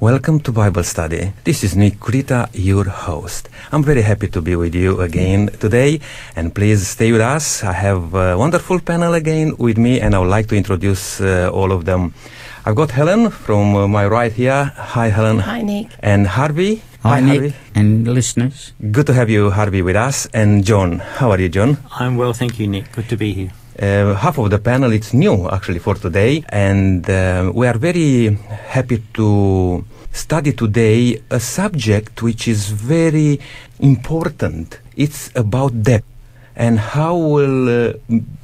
Welcome to Bible Study. This is Nick Kurita, your host. I'm very happy to be with you again today, and please stay with us. I have a wonderful panel again with me, and I would like to introduce uh, all of them. I've got Helen from uh, my right here. Hi, Helen. Hi, Nick. And Harvey. Hi, Nick Harvey. and listeners. Good to have you, Harvey, with us. And John. How are you, John? I'm well, thank you, Nick. Good to be here. Uh, half of the panel it's new actually for today, and uh, we are very happy to study today a subject which is very important. It's about debt and how we'll uh,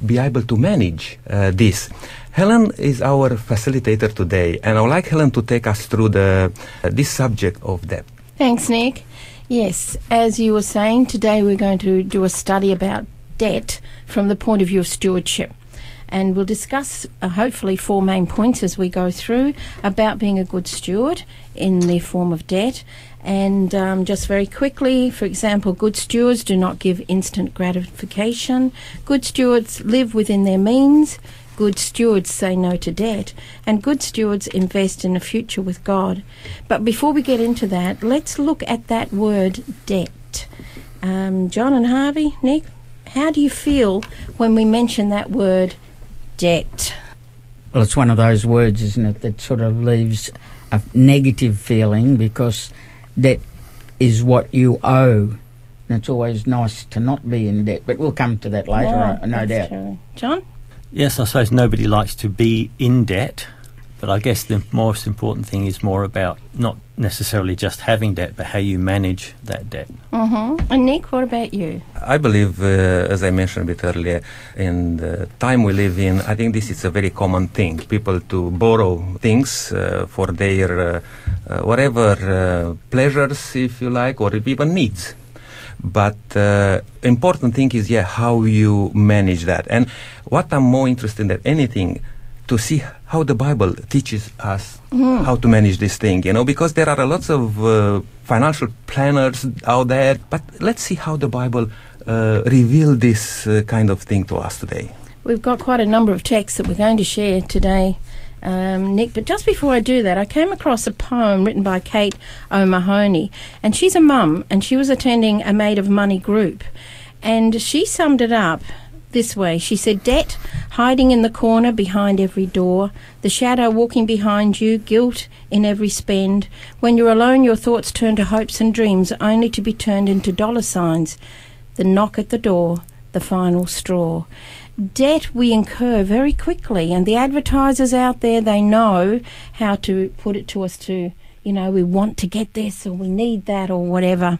be able to manage uh, this. Helen is our facilitator today, and I would like Helen to take us through the uh, this subject of debt. Thanks, Nick. Yes, as you were saying, today we're going to do a study about debt from the point of view of stewardship. And we'll discuss uh, hopefully four main points as we go through about being a good steward in the form of debt. And um, just very quickly, for example, good stewards do not give instant gratification. Good stewards live within their means. Good stewards say no to debt. And good stewards invest in a future with God. But before we get into that, let's look at that word debt. Um, John and Harvey, Nick, how do you feel when we mention that word debt? Well, it's one of those words, isn't it, that sort of leaves a negative feeling because debt is what you owe. And it's always nice to not be in debt, but we'll come to that later, Yeah, uh, no that's doubt. true. John? Yes, I suppose nobody likes to be in debt, but I guess the most important thing is more about not necessarily just having debt, but how you manage that debt. Mm-hmm. And Nick, what about you? I believe, uh, as I mentioned a bit earlier, in the time we live in, I think this is a very common thing. People to borrow things uh, for their uh, uh, whatever uh, pleasures, if you like, or even needs. But uh, important thing is, yeah, how you manage that. And what I'm more interested in than anything, to see how the Bible teaches us how to manage this thing, you know, because there are lots of uh, financial planners out there, but let's see how the Bible uh, reveal this uh, kind of thing to us today. We've got quite a number of texts that we're going to share today, um, Nick. But just before I do that, I came across a poem written by Kate O'Mahony, and she's a mum, and she was attending a Made of Money group, and she summed it up this way. She said, Debt hiding in the corner behind every door, the shadow walking behind you, guilt in every spend. When you're alone, your thoughts turn to hopes and dreams, only to be turned into dollar signs. The knock at the door, the final straw. Debt we incur very quickly, and the advertisers out there, they know how to put it to us to, you know, we want to get this or we need that or whatever.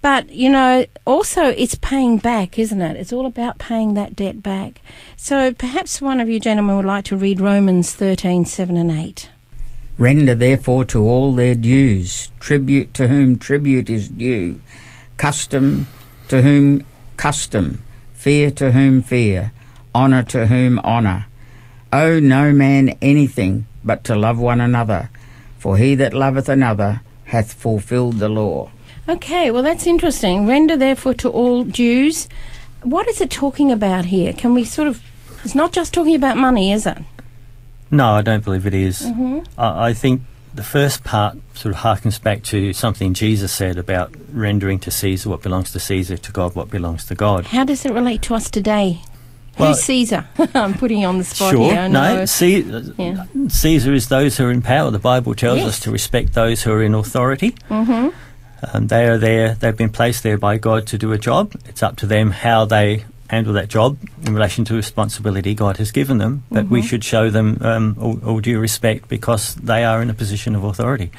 But, you know, also it's paying back, isn't it? It's all about paying that debt back. So perhaps one of you gentlemen would like to read Romans 13, 7 and 8. Render therefore to all their dues, tribute to whom tribute is due, custom to whom custom, fear to whom fear, honour to whom honour. Owe no man anything but to love one another, for he that loveth another hath fulfilled the law. Okay, well, that's interesting. Render therefore to all dues. What is it talking about here? Can we sort of. It's not just talking about money, is it? No, I don't believe it is. Mm-hmm. I, I think the first part sort of harkens back to something Jesus said about rendering to Caesar what belongs to Caesar, to God what belongs to God. How does it relate to us today? Well- Who's Caesar? I'm putting you on the spot sure, here. I no. know. Yeah. Caesar is those who are in power. The Bible tells Yes. us to respect those who are in authority. Mm-hmm. Um, they are there. They've been placed there by God to do a job. It's up to them how they handle that job in relation to responsibility God has given them. But we should show them um, all, all due respect because they are in a position of authority.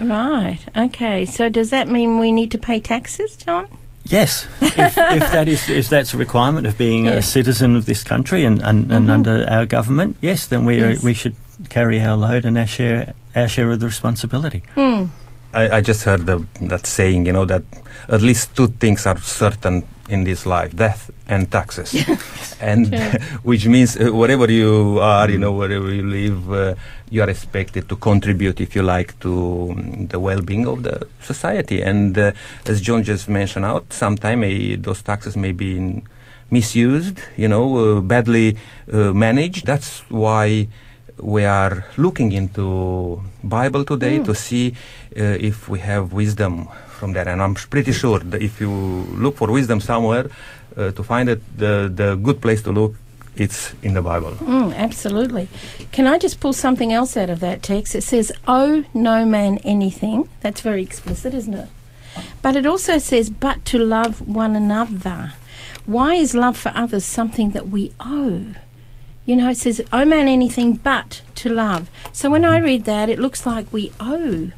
Right. Okay. So does that mean we need to pay taxes, John? Yes, if, if that is if that's a requirement of being Yeah. a citizen of this country and, and, and under our government, yes, then we Yes. we should carry our load and our share our share of the responsibility. Hmm. I, I just heard the, that saying, you know, that at least two things are certain in this life death and taxes. and which means uh, wherever you are, you know, wherever you live, uh, you are expected to contribute, if you like, to um, the well being of the society. And uh, as John just mentioned out, sometimes uh, those taxes may be in misused, you know, uh, badly uh, managed. That's why we are looking into Bible today to see uh, if we have wisdom from that. And I'm pretty sure that if you look for wisdom somewhere, uh, to find it, the, the good place to look, it's in the Bible. Mm, absolutely. Can I just pull something else out of that text? It says, Owe no man anything. That's very explicit, isn't it? But it also says, But to love one another. Why is love for others something that we owe? You know, it says, Owe man anything but to love. So when I read that, it looks like we owe.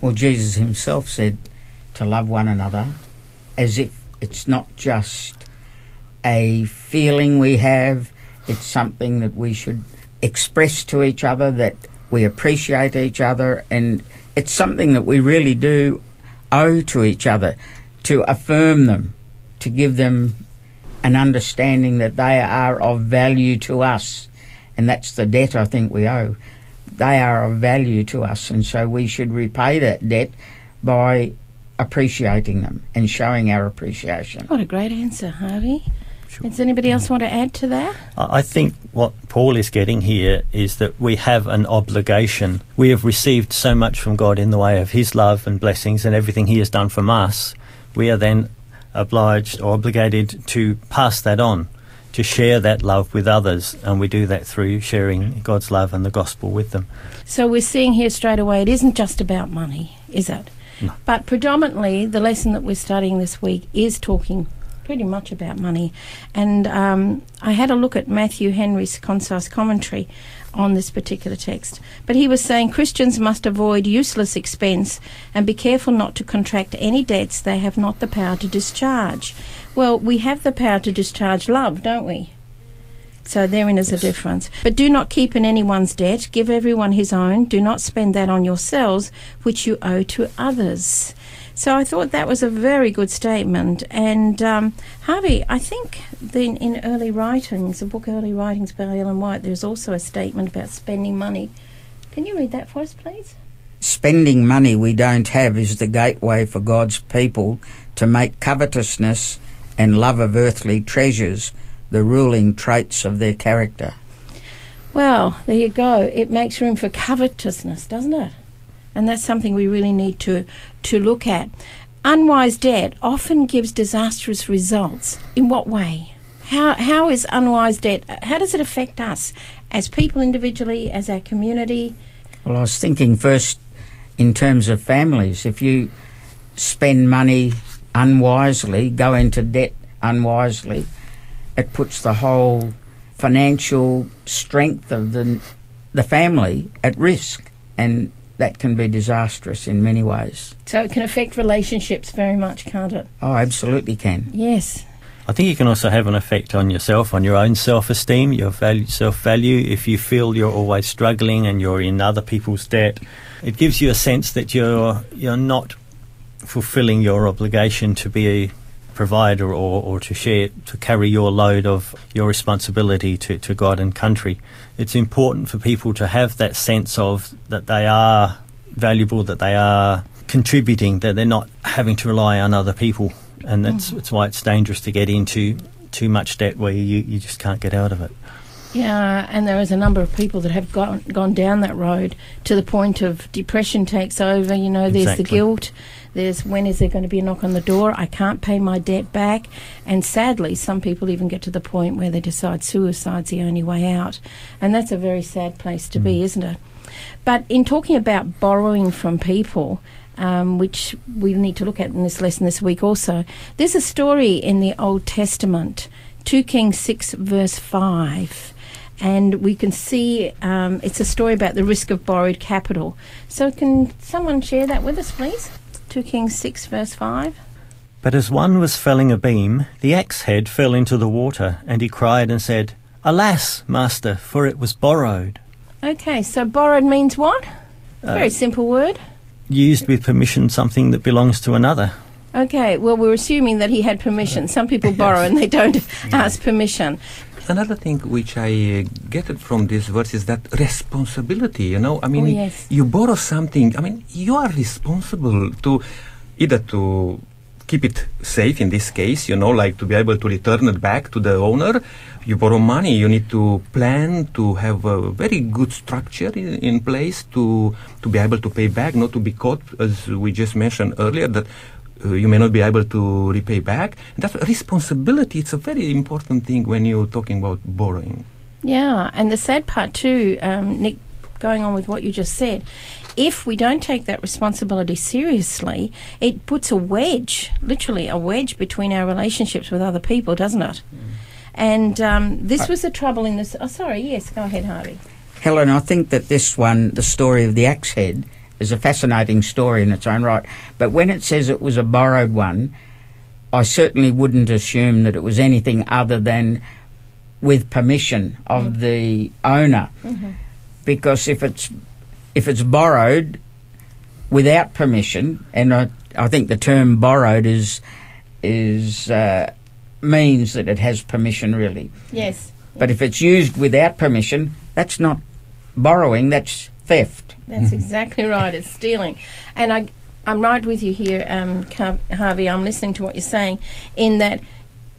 Well, Jesus himself said to love one another as if it's not just a feeling we have, it's something that we should express to each other, that we appreciate each other, and it's something that we really do owe to each other to affirm them, to give them an understanding that they are of value to us. And that's the debt I think we owe. They are of value to us, and so we should repay that debt by appreciating them and showing our appreciation. What a great answer, Harvey. Does anybody else want to add to that? I I think what Paul is getting here is that we have an obligation. We have received so much from God in the way of His love and blessings and everything He has done from us. We are then obliged or obligated to pass that on, to share that love with others, and we do that through sharing God's love and the gospel with them. So we're seeing here straight away it isn't just about money, is it? No. But predominantly, the lesson that we're studying this week is talking pretty much about money. And um, I had a look at Matthew Henry's concise commentary on this particular text. But he was saying Christians must avoid useless expense and be careful not to contract any debts they have not the power to discharge. Well, we have the power to discharge love, don't we? So therein is a difference. But do not keep in anyone's debt. Give everyone his own. Do not spend that on yourselves, which you owe to others. So I thought that was a very good statement. And um, Harvey, I think then in early writings, the book Early Writings by Ellen White, there's also a statement about spending money. Can you read that for us, please? Spending money we don't have is the gateway for God's people to make covetousness and love of earthly treasures the ruling traits of their character. Well, there you go. It makes room for covetousness, doesn't it? And that's something we really need to, to look at. Unwise debt often gives disastrous results. In what way? How, how is unwise debt, how does it affect us as people individually, as our community? Well, I was thinking first in terms of families. If you spend money unwisely, go into debt unwisely, it puts the whole financial strength of the, the family at risk. And that can be disastrous in many ways. So it can affect relationships very much, can't it? Oh, absolutely can. Yes. I think it can also have an effect on yourself, on your own self-esteem, your value, self-value. If you feel you're always struggling and you're in other people's debt, it gives you a sense that you're you're not fulfilling your obligation to be a provider or, or to share to carry your load of your responsibility to, to God and country. It's important for people to have that sense of that they are valuable, that they are contributing, that they're not having to rely on other people. And that's, mm-hmm. that's why it's dangerous to get into too much debt where you, you just can't get out of it. Yeah, and there is a number of people that have gone gone down that road to the point of depression takes over. You know, there's the guilt. There's when is there going to be a knock on the door? I can't pay my debt back, and sadly, some people even get to the point where they decide suicide's the only way out, and that's a very sad place to be, isn't it? But in talking about borrowing from people, um, which we need to look at in this lesson this week also, there's a story in the Old Testament, 2 Kings 6, verse 5. And we can see um, it's a story about the risk of borrowed capital. So, can someone share that with us, please? 2 Kings 6, verse 5. But as one was felling a beam, the axe head fell into the water, and he cried and said, Alas, master, for it was borrowed. Okay, so borrowed means what? Very simple word. Used with permission something that belongs to another. Okay, well, we're assuming that he had permission. Some people borrow and they don't ask permission. Another thing which I uh, get it from this verse is that responsibility. You know, I mean, Oh, yes. you borrow something. I mean, you are responsible to either to keep it safe in this case, you know, like to be able to return it back to the owner. You borrow money, you need to plan to have a very good structure in, in place to, to be able to pay back, not to be caught, as we just mentioned earlier, that uh, you may not be able to repay back. That responsibility, it's a very important thing when you're talking about borrowing. Yeah, and the sad part too, um, Nick, going on with what you just said, if we don't take that responsibility seriously, it puts a wedge, literally a wedge, between our relationships with other people, doesn't it? And um, this was the trouble in this. Oh, sorry. Yes, go ahead, Harvey. Helen, I think that this one, the story of the axe head, is a fascinating story in its own right. But when it says it was a borrowed one, I certainly wouldn't assume that it was anything other than with permission of the owner. Because if it's if it's borrowed without permission, and I, I think the term borrowed is is uh, means that it has permission really. Yes, But if it's used without permission, that's not borrowing, that's theft. that's exactly right. It's stealing, and I, I'm right with you here, um, Harvey. I'm listening to what you're saying, in that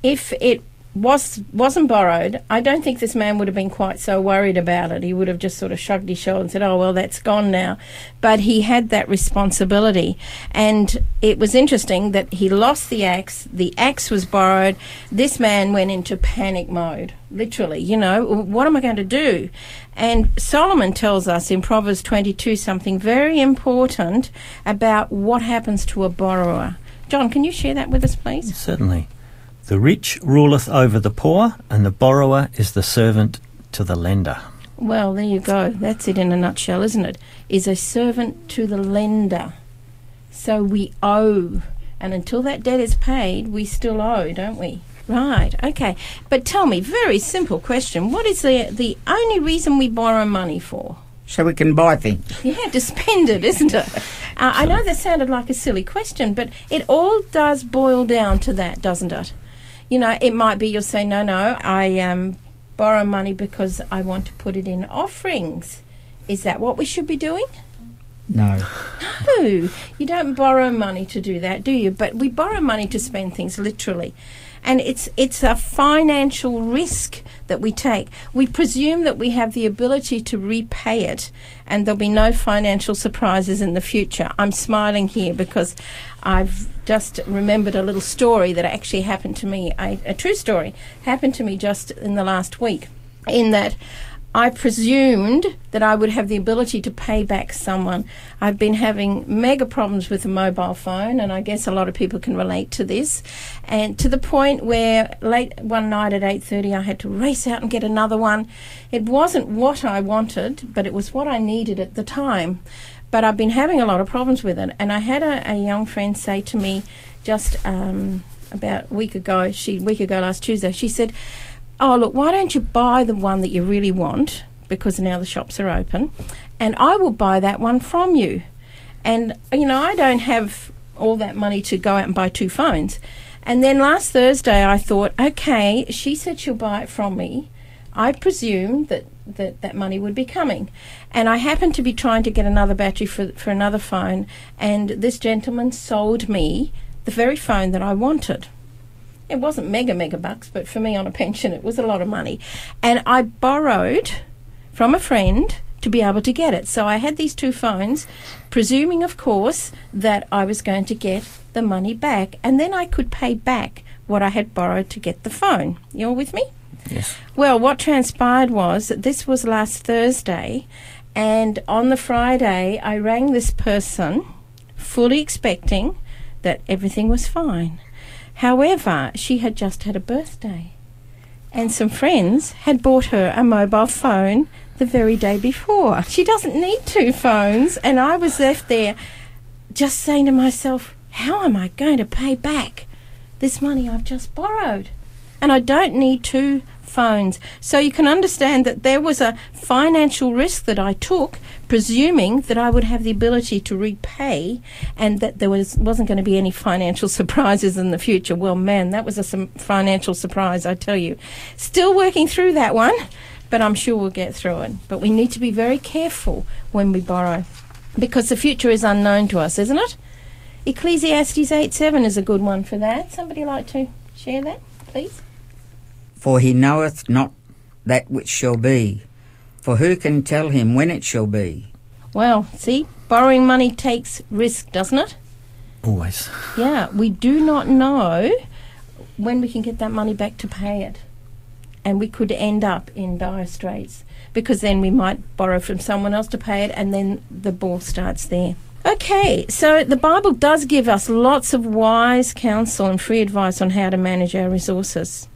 if it was wasn't borrowed, I don't think this man would have been quite so worried about it. He would have just sort of shrugged his shoulder and said, "Oh well, that's gone now." But he had that responsibility, and it was interesting that he lost the axe. The axe was borrowed. This man went into panic mode, literally. You know, what am I going to do? And Solomon tells us in Proverbs 22 something very important about what happens to a borrower. John, can you share that with us, please? Certainly. The rich ruleth over the poor, and the borrower is the servant to the lender. Well, there you go. That's it in a nutshell, isn't it? Is a servant to the lender. So we owe. And until that debt is paid, we still owe, don't we? Right, okay. But tell me, very simple question. What is the the only reason we borrow money for? So we can buy things. Yeah, to spend it, isn't it? Uh, I know that sounded like a silly question, but it all does boil down to that, doesn't it? You know, it might be you'll say, no, no, I um, borrow money because I want to put it in offerings. Is that what we should be doing? No. No, you don't borrow money to do that, do you? But we borrow money to spend things literally. And it's it's a financial risk that we take. We presume that we have the ability to repay it and there'll be no financial surprises in the future. I'm smiling here because I've just remembered a little story that actually happened to me, a, a true story, happened to me just in the last week. In that I presumed that I would have the ability to pay back someone. I've been having mega problems with a mobile phone, and I guess a lot of people can relate to this. And to the point where late one night at eight thirty, I had to race out and get another one. It wasn't what I wanted, but it was what I needed at the time. But I've been having a lot of problems with it, and I had a, a young friend say to me just um, about a week ago. She week ago last Tuesday. She said oh, look, why don't you buy the one that you really want because now the shops are open and I will buy that one from you. And, you know, I don't have all that money to go out and buy two phones. And then last Thursday I thought, okay, she said she'll buy it from me. I presumed that, that that money would be coming. And I happened to be trying to get another battery for, for another phone, and this gentleman sold me the very phone that I wanted it wasn't mega mega bucks, but for me on a pension it was a lot of money. And I borrowed from a friend to be able to get it. So I had these two phones, presuming of course that I was going to get the money back and then I could pay back what I had borrowed to get the phone. You're with me? Yes. Well, what transpired was that this was last Thursday, and on the Friday, I rang this person fully expecting that everything was fine. However, she had just had a birthday, and some friends had bought her a mobile phone the very day before. She doesn't need two phones, and I was left there just saying to myself, how am I going to pay back this money I've just borrowed? And I don't need two phones. So you can understand that there was a financial risk that I took, presuming that I would have the ability to repay and that there was, wasn't going to be any financial surprises in the future. Well, man, that was a some financial surprise, I tell you. Still working through that one, but I'm sure we'll get through it. But we need to be very careful when we borrow because the future is unknown to us, isn't it? Ecclesiastes 8 7 is a good one for that. Somebody like to share that, please? For he knoweth not that which shall be. For who can tell him when it shall be? Well, see, borrowing money takes risk, doesn't it? Always. Yeah, we do not know when we can get that money back to pay it. And we could end up in dire straits because then we might borrow from someone else to pay it and then the ball starts there. Okay, so the Bible does give us lots of wise counsel and free advice on how to manage our resources.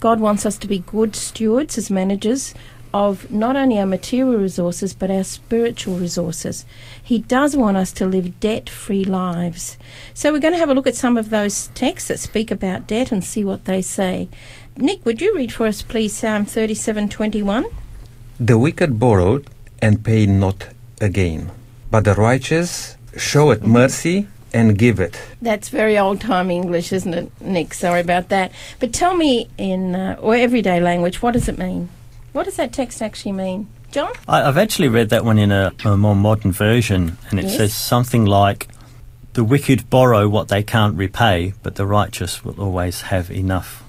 God wants us to be good stewards as managers of not only our material resources but our spiritual resources. He does want us to live debt free lives. So we're going to have a look at some of those texts that speak about debt and see what they say. Nick, would you read for us, please, Psalm 37:21? The wicked borrowed and paid not again, but the righteous showeth mercy and give it. That's very old time English, isn't it, Nick? Sorry about that. But tell me in uh, or everyday language, what does it mean? What does that text actually mean, John? I, I've actually read that one in a, a more modern version, and it Yes. says something like, "The wicked borrow what they can't repay, but the righteous will always have enough."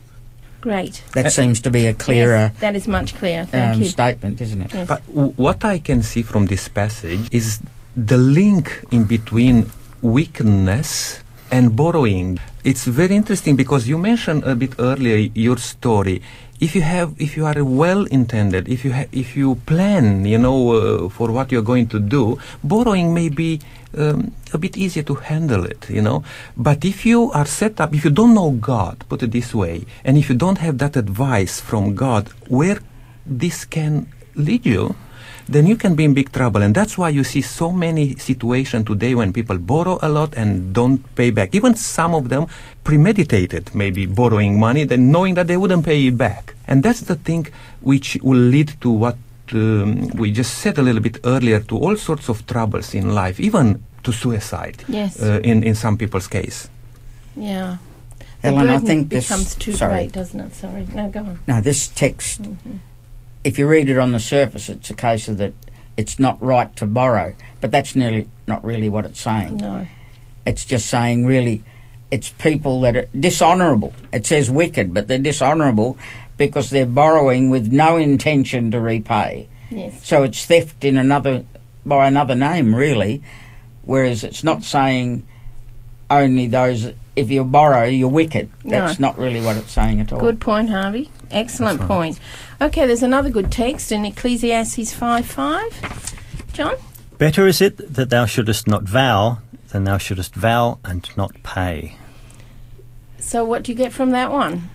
Great. That seems to be a clearer Yes, that is much clearer. Thank um, you. statement, isn't it? Yes. But w- what I can see from this passage is the link in between wickedness and borrowing. It's very interesting because you mentioned a bit earlier your story. If you have, if you are well intended, if you ha- if you plan, you know, uh, for what you're going to do, borrowing may be um, a bit easier to handle it, you know. But if you are set up, if you don't know God, put it this way, and if you don't have that advice from God, where this can lead you, then you can be in big trouble. And that's why you see so many situations today when people borrow a lot and don't pay back. Even some of them premeditated, maybe borrowing money, then knowing that they wouldn't pay it back. And that's the thing which will lead to what um, we just said a little bit earlier to all sorts of troubles in life, even to suicide. Yes. Uh, in in some people's case. Yeah. The Helen, I think this becomes too sorry. great, doesn't it? Sorry. No, go on. Now, this text, Mm-hmm. If you read it on the surface, it's a case of that it's not right to borrow, but that's nearly not really what it's saying. No. It's just saying really, it's people that are dishonourable. It says wicked, but they're dishonourable because they're borrowing with no intention to repay. Yes. So it's theft in another by another name, really. Whereas it's not saying only those. If you borrow, you're wicked. That's not really what it's saying at all. Good point, Harvey. Excellent right. point. Okay, there's another good text in Ecclesiastes 5 5. John? Better is it that thou shouldest not vow than thou shouldest vow and not pay. So, what do you get from that one?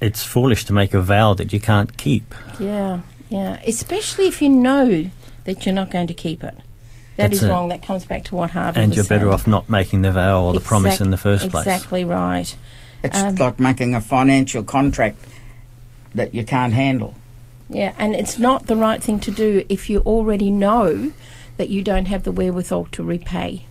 It's foolish to make a vow that you can't keep. Yeah, yeah. Especially if you know that you're not going to keep it. That That's is it. wrong. That comes back to what Harvey And was you're better saying. off not making the vow or the promise in the first place. Exactly right. It's Um, like making a financial contract that you can't handle. Yeah, and it's not the right thing to do if you already know that you don't have the wherewithal to repay.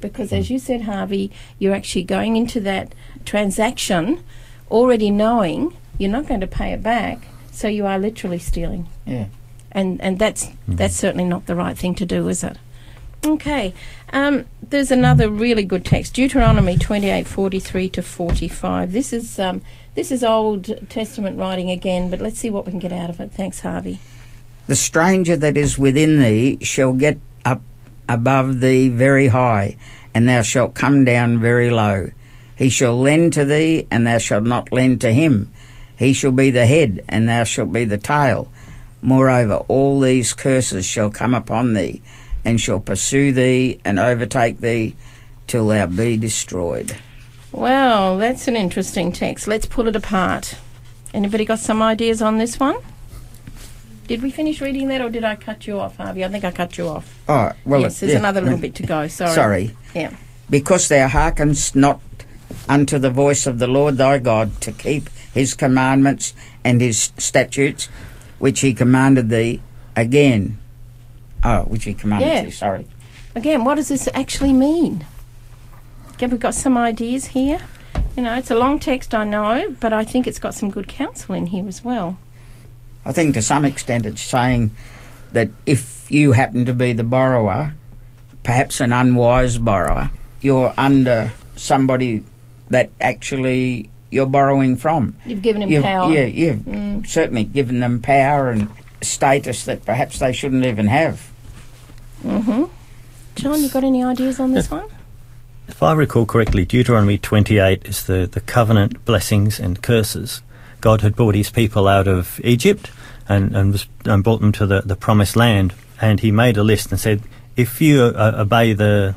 Because, as you said, Harvey, you're actually going into that transaction already knowing you're not going to pay it back, so you are literally stealing. Yeah. And and that's that's certainly not the right thing to do, is it? Okay, um, there's another really good text, Deuteronomy 28:43 to 45. This is um, this is Old Testament writing again, but let's see what we can get out of it. Thanks, Harvey. The stranger that is within thee shall get up above thee very high, and thou shalt come down very low. He shall lend to thee, and thou shalt not lend to him. He shall be the head, and thou shalt be the tail. Moreover, all these curses shall come upon thee, and shall pursue thee and overtake thee, till thou be destroyed. Well, that's an interesting text. Let's pull it apart. Anybody got some ideas on this one? Did we finish reading that, or did I cut you off, Harvey? I think I cut you off. Oh, well, yes, there's yeah, another little bit to go. Sorry. Sorry. Yeah. because thou hearkenest not unto the voice of the Lord thy God to keep his commandments and his statutes, which he commanded thee again. Oh, which he commanded Yeah. thee, sorry. Again, what does this actually mean? Again, we've got some ideas here. You know, it's a long text, I know, but I think it's got some good counsel in here as well. I think to some extent it's saying that if you happen to be the borrower, perhaps an unwise borrower, you're under somebody that actually you're borrowing from. You've given him You've, power. Yeah, you've Mm. certainly given them power and status that perhaps they shouldn't even have. hmm John, you got any ideas on this one? If I recall correctly, Deuteronomy 28 is the, the covenant blessings and curses. God had brought his people out of Egypt and, and, was, and brought them to the, the promised land. And he made a list and said, if you uh, obey the,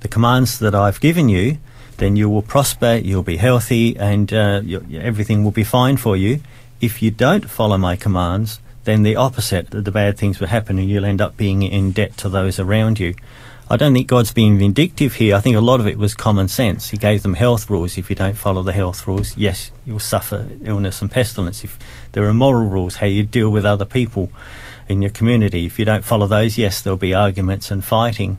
the commands that I've given you, then you will prosper, you'll be healthy, and uh, everything will be fine for you. If you don't follow my commands, then the opposite, the, bad things will happen, and you'll end up being in debt to those around you. I don't think God's being vindictive here. I think a lot of it was common sense. He gave them health rules. If you don't follow the health rules, yes, you'll suffer illness and pestilence. If there are moral rules, how you deal with other people in your community, if you don't follow those, yes, there'll be arguments and fighting.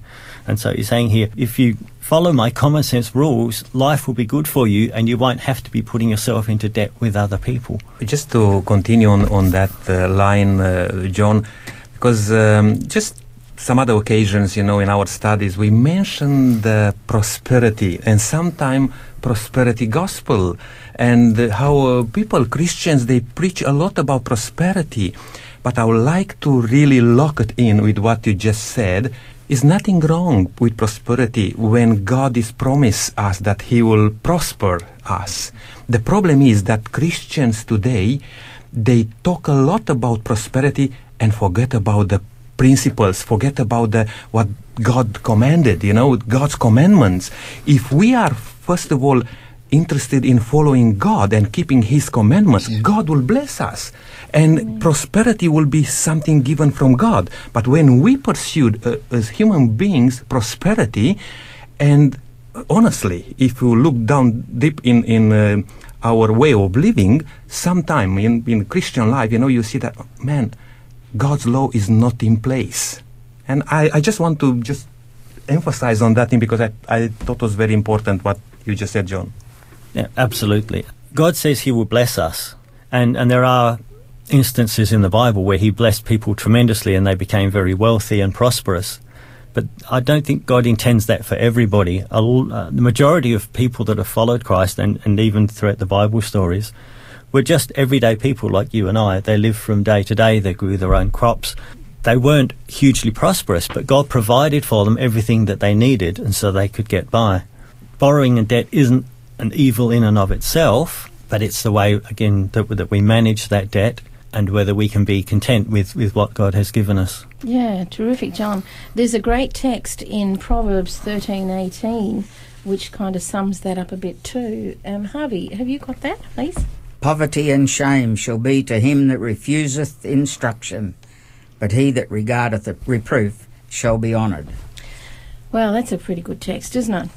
And so he's saying here, if you follow my common sense rules, life will be good for you and you won't have to be putting yourself into debt with other people. Just to continue on, on that uh, line, uh, John, because um, just some other occasions, you know, in our studies, we mentioned the prosperity and sometimes prosperity gospel and how uh, people, Christians, they preach a lot about prosperity. But I would like to really lock it in with what you just said. Is nothing wrong with prosperity when God is promised us that He will prosper us. The problem is that Christians today they talk a lot about prosperity and forget about the principles, forget about the what God commanded, you know, God's commandments. If we are first of all interested in following God and keeping His commandments, God will bless us. And prosperity will be something given from God. But when we pursued uh, as human beings prosperity, and honestly, if you look down deep in, in uh, our way of living, sometime in, in Christian life, you know, you see that, man, God's law is not in place. And I, I just want to just emphasize on that thing because I, I thought it was very important what you just said, John. Yeah, absolutely. God says He will bless us, and and there are instances in the Bible where He blessed people tremendously and they became very wealthy and prosperous. But I don't think God intends that for everybody. A Uh, the majority of people that have followed Christ, and, and even throughout the Bible stories, were just everyday people like you and I. They lived from day to day. They grew their own crops. They weren't hugely prosperous, but God provided for them everything that they needed, and so they could get by. Borrowing and debt isn't an evil in and of itself, but it's the way, again, that, that we manage that debt and whether we can be content with, with what God has given us. Yeah, terrific, John. There's a great text in Proverbs thirteen eighteen, which kind of sums that up a bit too. Um, Harvey, have you got that, please? Poverty and shame shall be to him that refuseth instruction, but he that regardeth reproof shall be honoured. Well, that's a pretty good text, isn't it?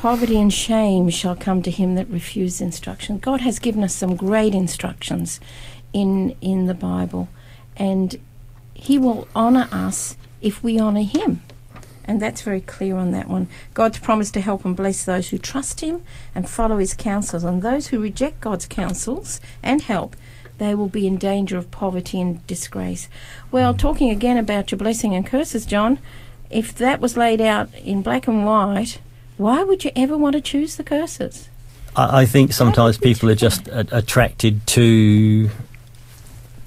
Poverty and shame shall come to him that refuses instruction. God has given us some great instructions in in the Bible, and He will honour us if we honour Him. And that's very clear on that one. God's promised to help and bless those who trust Him and follow His counsels, and those who reject God's counsels and help, they will be in danger of poverty and disgrace. Well, talking again about your blessing and curses, John, if that was laid out in black and white, why would you ever want to choose the curses? I, I think sometimes people are just a- attracted to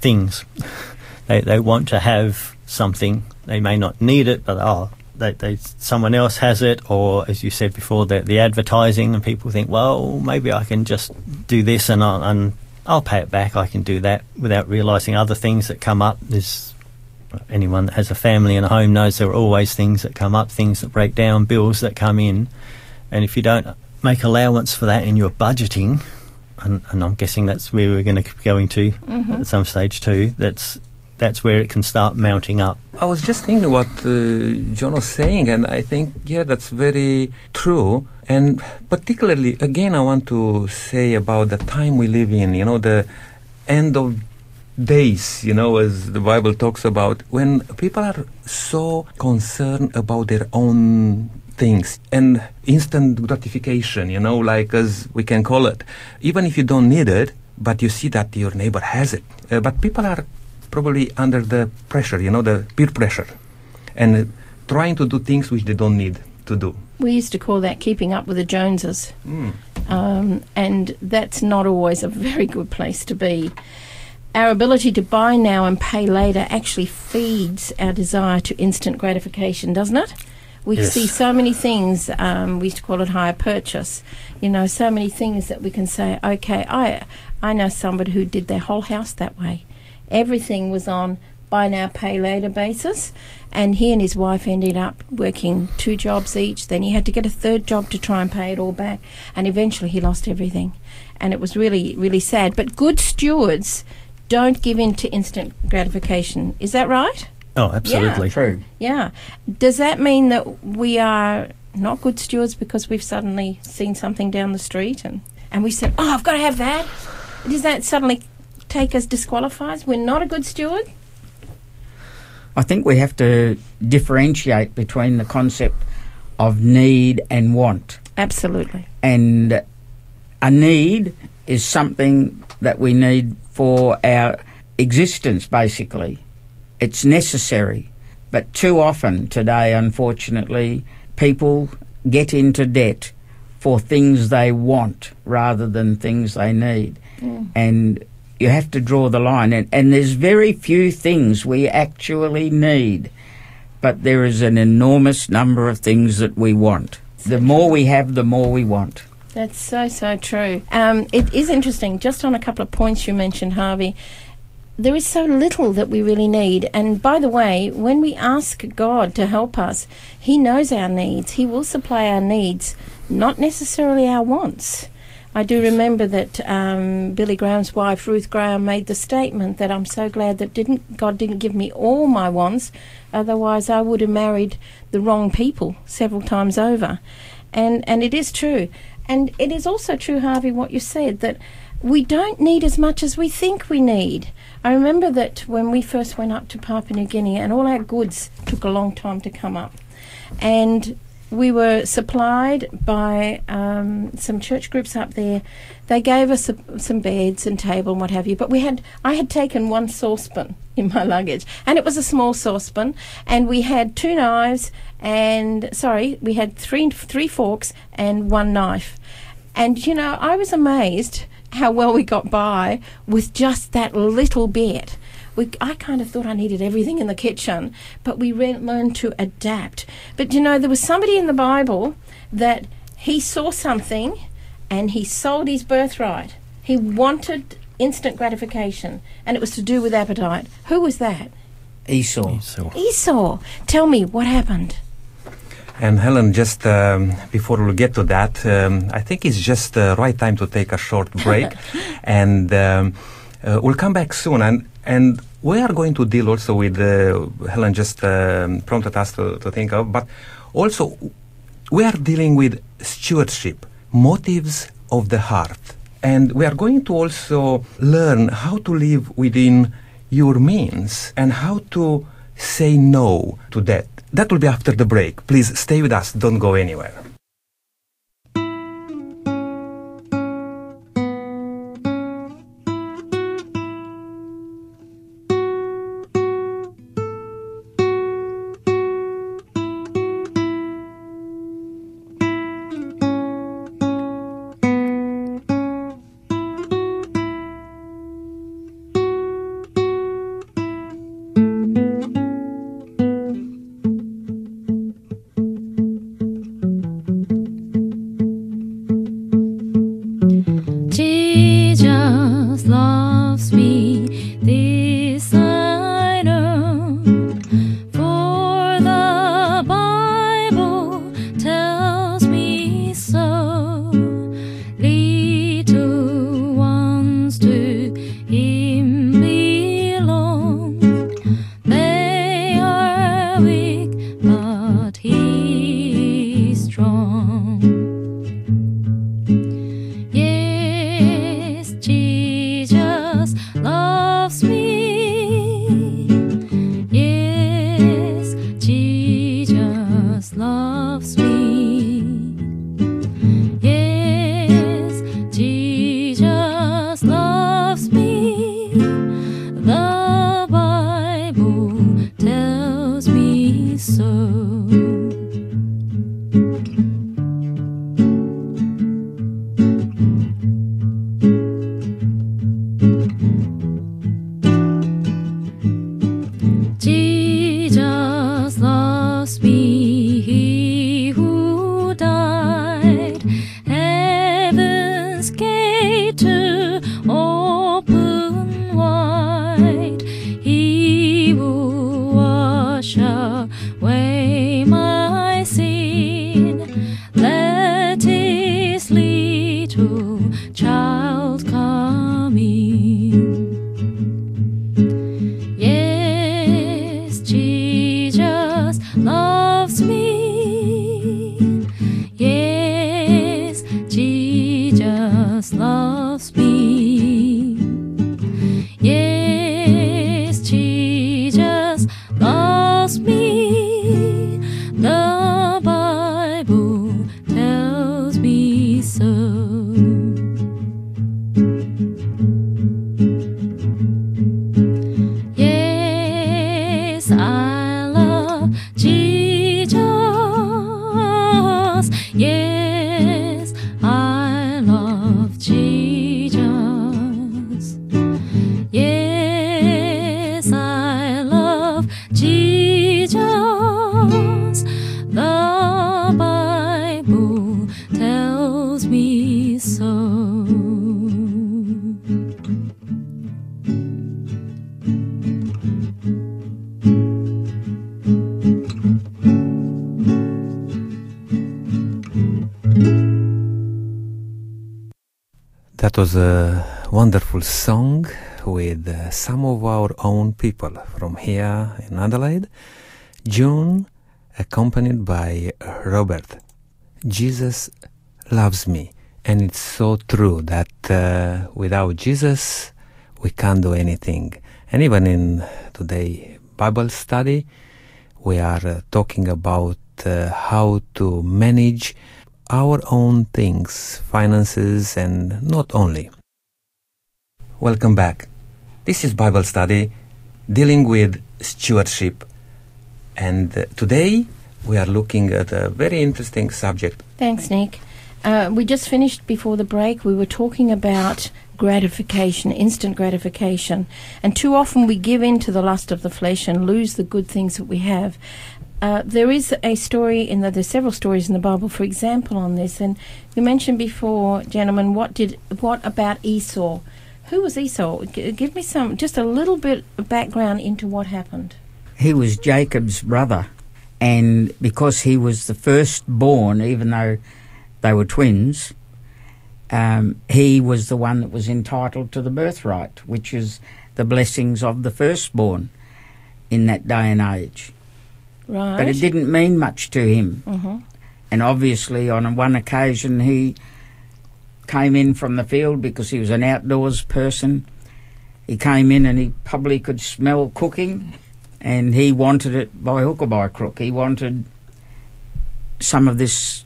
things. They, they want to have something. They may not need it, but oh, they, they, someone else has it, or as you said before, the, the advertising, and people think, well, maybe I can just do this and I'll, and I'll pay it back. I can do that without realising other things that come up. There's anyone that has a family and a home knows there are always things that come up, things that break down, bills that come in, and if you don't make allowance for that in your budgeting, and, and I'm guessing that's where we're going to keep going to at some stage too. That's that's where it can start mounting up. I was just thinking what uh, John was saying, and I think, yeah, that's very true. And particularly, again, I want to say about the time we live in, you know, the end of days, you know, as the Bible talks about, when people are so concerned about their own things and instant gratification, you know, like as we can call it. Even if you don't need it, but you see that your neighbor has it. Uh, but people are probably under the pressure, you know, the peer pressure, and uh, trying to do things which they don't need. to do. We used to call that keeping up with the Joneses. Um, and that's not always a very good place to be. Our ability to buy now and pay later actually feeds our desire to instant gratification, doesn't it? We Yes. see so many things, um, we used to call it hire purchase, you know, so many things that we can say, okay, I, I know somebody who did their whole house that way. Everything was on buy now, pay later basis. And he and his wife ended up working two jobs each. Then he had to get a third job to try and pay it all back. And eventually he lost everything. And it was really, really sad. But good stewards don't give in to instant gratification. Is that right? Oh, absolutely. True. Yeah. Does that mean that we are not good stewards because we've suddenly seen something down the street and, and we said, oh, I've got to have that? Does that suddenly take us disqualifies? We're not a good steward? I think we have to differentiate between the concept of need and want. Absolutely. And a need is something that we need for our existence, basically. It's necessary. But too often today, unfortunately, people get into debt for things they want rather than things they need. Mm. And you have to draw the line. And, and there's very few things we actually need, but there is an enormous number of things that we want. The more we have, the more we want. That's so, so true. Um, it is interesting, just on a couple of points you mentioned, Harvey. There is so little that we really need. And by the way, when we ask God to help us, He knows our needs. He will supply our needs, not necessarily our wants. I do remember that um, Billy Graham's wife, Ruth Graham, made the statement that I'm so glad that didn't God didn't give me all my wants, otherwise I would have married the wrong people several times over. And and it is true. And it is also true, Harvey, what you said, that we don't need as much as we think we need. I remember that when we first went up to Papua New Guinea and all our goods took a long time to come up. And we were supplied by um, some church groups up there. They gave us a, some beds and table and what have you. But we had, I had taken one saucepan in my luggage, and it was a small saucepan. And we had two knives, and sorry, we had three three forks and one knife. And you know, I was amazed how well we got by with just that little bit. We, I kind of thought I needed everything in the kitchen, but we re- learned to adapt. But you know, there was somebody in the Bible that he saw something and he sold his birthright. He wanted instant gratification, and it was to do with appetite. Who was that? Esau. So, Esau. Tell me what happened. And Helen, just um, before we get to that, um, I think it's just the right time to take a short break, and um, uh, we'll come back soon. And and we are going to deal also with uh, Helen just um, prompted us to, to think of, but also we are dealing with stewardship, motives of the heart, and we are going to also learn how to live within your means and how to say no to that. That will be after the break. Please stay with us. Don't go anywhere. Was a wonderful song with uh, some of our own people from here in Adelaide. June, accompanied by Robert. Jesus loves me. And it's so true that uh, without Jesus, we can't do anything. And even in today Bible study, we are uh, talking about uh, how to manage our own things, finances, and not only. Welcome back. This is Bible study dealing with stewardship. And uh, today we are looking at a very interesting subject. Thanks, Nick. Uh, we just finished before the break. We were talking about gratification, instant gratification. And too often we give in to the lust of the flesh and lose the good things that we have. Uh, there is a story in the, there's several stories in the Bible, for example, on this. And you mentioned before, gentlemen, what did what about Esau? Who was Esau? G- give me some, just a little bit of background into what happened. He was Jacob's brother, and because he was the firstborn, even though they were twins, um, he was the one that was entitled to the birthright, which is the blessings of the firstborn in that day and age. Right. But it didn't mean much to him. hmm And obviously, on one occasion, he came in from the field because he was an outdoors person. He came in and he probably could smell cooking, and he wanted it by hook or by crook. He wanted some of this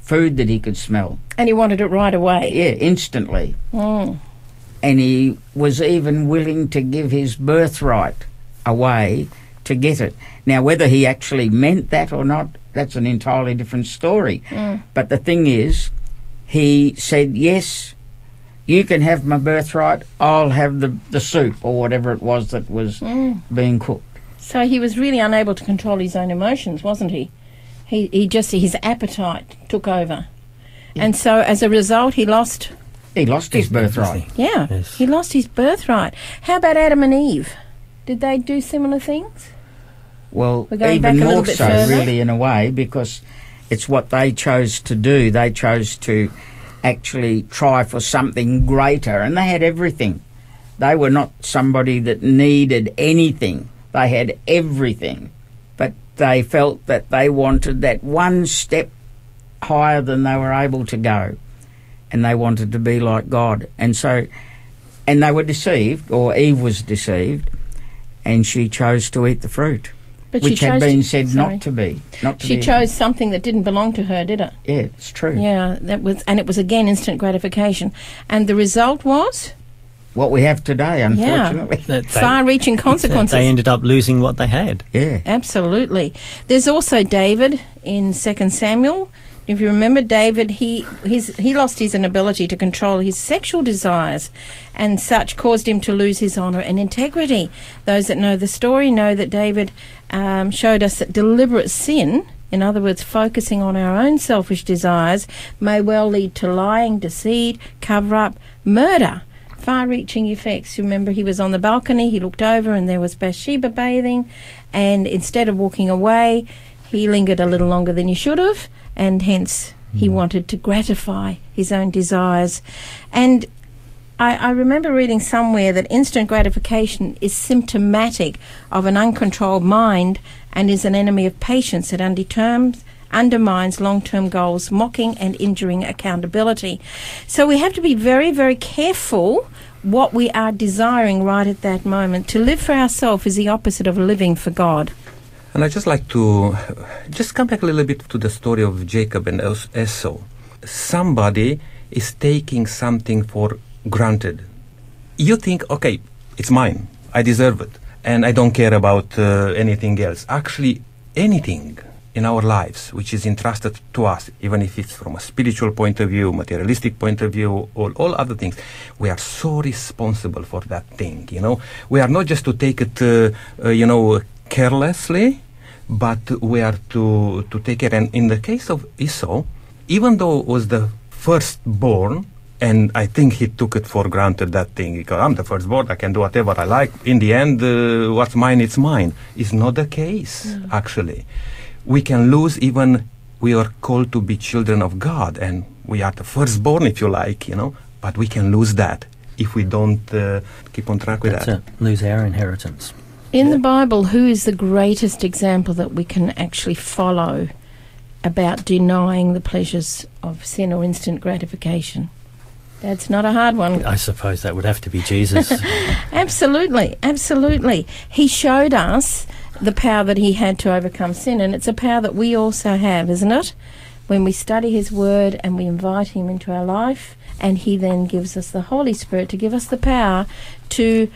food that he could smell. And he wanted it right away. Yeah, instantly. Mm. And he was even willing to give his birthright away to get it. Now, whether he actually meant that or not, that's an entirely different story. Mm. But the thing is, he said, Yes, you can have my birthright, I'll have the, the soup or whatever it was that was Mm. being cooked. So he was really unable to control his own emotions, wasn't he? He, he just his appetite took over, and so as a result, he lost. He lost his birthright. Yeah, Yes. he lost his birthright. How about Adam and Eve? Did they do similar things? Well, We're going back even a little more bit so, further. really, in a way, because it's what they chose to do. They chose to actually try for something greater, and they had everything. They were not somebody that needed anything, they had everything. But they felt that they wanted that one step higher than they were able to go, and they wanted to be like God. And so, and they were deceived, or Eve was deceived, and she chose to eat the fruit But which she had been said sorry. not to be. Not to She be. chose something that didn't belong to her, did it? Yeah, it's true. Yeah, that was, and it was again instant gratification, and the result was What we have today, unfortunately. That they, far-reaching consequences. they ended up losing what they had. Yeah. Absolutely. There's also David in Second Samuel. If you remember David, he his he lost his inability to control his sexual desires, and such caused him to lose his honour and integrity. Those that know the story know that David um, showed us that deliberate sin, in other words, focusing on our own selfish desires, may well lead to lying, deceit, cover up, murder far reaching effects. You Remember, he was on the balcony, he looked over, and there was Bathsheba bathing, and instead of walking away, he lingered a little longer than he should have, and hence he mm. wanted to gratify his own desires. And I, I remember reading somewhere that instant gratification is symptomatic of an uncontrolled mind and is an enemy of patience. It underterms, undermines long term goals, mocking and injuring accountability. So we have to be very, very careful what we are desiring right at that moment. To live for ourselves is the opposite of living for God. And I'd just like to just come back a little bit to the story of Jacob and Es- Esau. Somebody is taking something for granted. You think, okay, it's mine, I deserve it, and I don't care about uh, anything else. Actually, anything in our lives which is entrusted to us, even if it's from a spiritual point of view, materialistic point of view, or all other things, we are so responsible for that thing. You know, we are not just to take it, uh, uh, you know, carelessly, but we are to to take it. And in the case of Esau, even though it was the firstborn, and I think he took it for granted that thing because I'm the firstborn, I can do whatever I like. In the end, uh, what's mine, it's mine. It's not the case, actually. We can lose even we are called to be children of God, and we are the firstborn, if you like, you know. but we can lose that if we don't uh, keep on track with That's that. it. Lose our inheritance. In the Bible, who is the greatest example that we can actually follow about denying the pleasures of sin or instant gratification? That's not a hard one. I suppose that would have to be Jesus. Absolutely, absolutely. He showed us the power that he had to overcome sin, and it's a power that we also have, isn't it? When we study his word and we invite him into our life, and he then gives us the Holy Spirit to give us the power to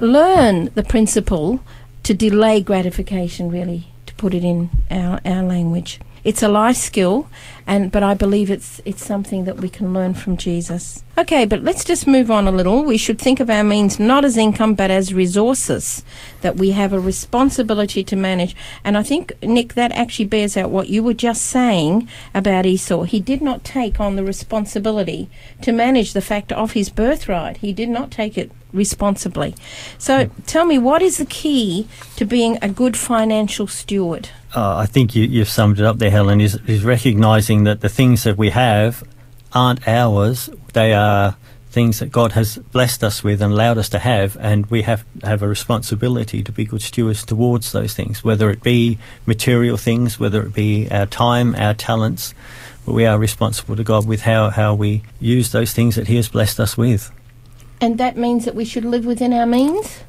learn the principle to delay gratification, really, to put it in our, our language. It's a life skill, and but I believe it's it's something that we can learn from Jesus. Okay, but let's just move on a little. We should think of our means not as income but as resources that we have a responsibility to manage. And I think Nick, that actually bears out what you were just saying about Esau. He did not take on the responsibility to manage the fact of his birthright. He did not take it responsibly. So tell me, what is the key to being a good financial steward? Uh, I think you, you've summed it up there, Helen, is, is recognising that the things that we have aren't ours. They are things that God has blessed us with and allowed us to have, and we have have a responsibility to be good stewards towards those things, whether it be material things, whether it be our time, our talents. But we are responsible to God with how, how we use those things that He has blessed us with. And that means that we should live within our means?